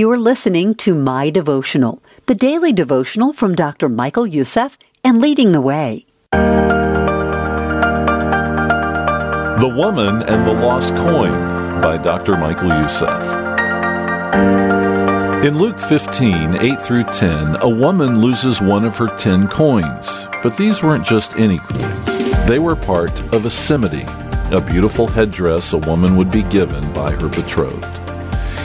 You are listening to My Devotional, the daily devotional from Dr. Michael Youssef and Leading the Way. The Woman and the Lost Coin by Dr. Michael Youssef. In Luke 15, 8 through 10, a woman loses one of her ten coins. But these weren't just any coins, they were part of a semedi, a beautiful headdress a woman would be given by her betrothed.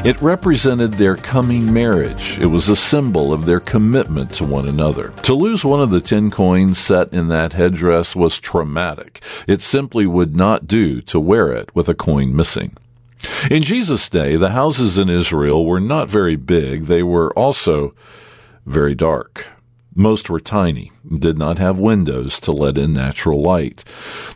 It represented their coming marriage. It was a symbol of their commitment to one another. To lose one of the ten coins set in that headdress was traumatic. It simply would not do to wear it with a coin missing. In Jesus' day, the houses in Israel were not very big. They were also very dark. Most were tiny, did not have windows to let in natural light.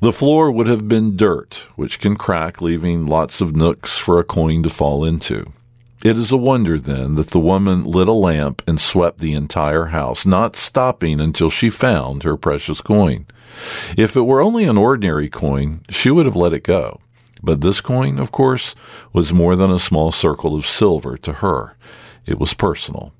The floor would have been dirt, which can crack, leaving lots of nooks for a coin to fall into. It is a wonder, then, that the woman lit a lamp and swept the entire house, not stopping until she found her precious coin. If it were only an ordinary coin, she would have let it go. But this coin, of course, was more than a small circle of silver to her. It was personal.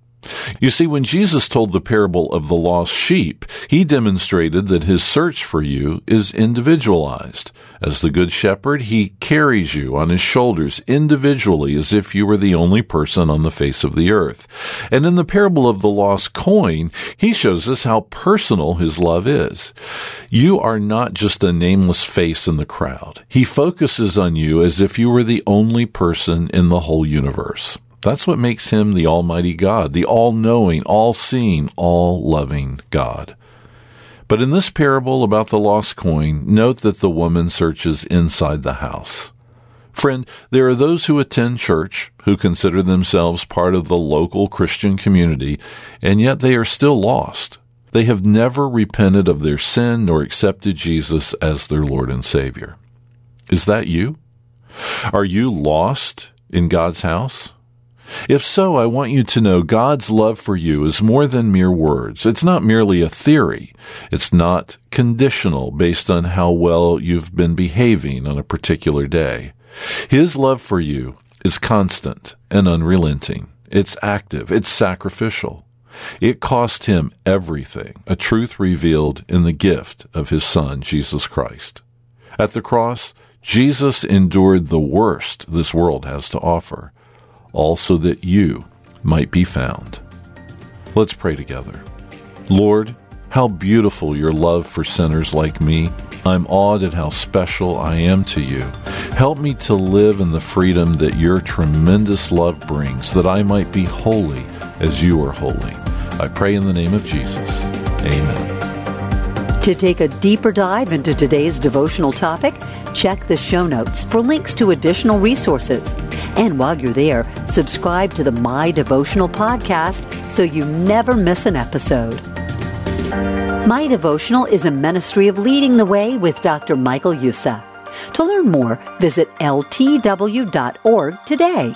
You see, when Jesus told the parable of the lost sheep, he demonstrated that his search for you is individualized. As the Good Shepherd, he carries you on his shoulders individually as if you were the only person on the face of the earth. And in the parable of the lost coin, he shows us how personal his love is. You are not just a nameless face in the crowd. He focuses on you as if you were the only person in the whole universe. That's what makes him the Almighty God, the all knowing, all seeing, all loving God. But in this parable about the lost coin, note that the woman searches inside the house. Friend, there are those who attend church, who consider themselves part of the local Christian community, and yet they are still lost. They have never repented of their sin nor accepted Jesus as their Lord and Savior. Is that you? Are you lost in God's house? If so, I want you to know God's love for you is more than mere words. It's not merely a theory. It's not conditional based on how well you've been behaving on a particular day. His love for you is constant and unrelenting. It's active. It's sacrificial. It cost him everything, a truth revealed in the gift of his son, Jesus Christ. At the cross, Jesus endured the worst this world has to offer also that you might be found. Let's pray together. Lord, how beautiful your love for sinners like me. I'm awed at how special I am to you. Help me to live in the freedom that your tremendous love brings, that I might be holy as you are holy. I pray in the name of Jesus. Amen. To take a deeper dive into today's devotional topic, check the show notes for links to additional resources. And while you're there, subscribe to the My Devotional podcast so you never miss an episode. My Devotional is a ministry of leading the way with Dr. Michael Youssef. To learn more, visit ltw.org today.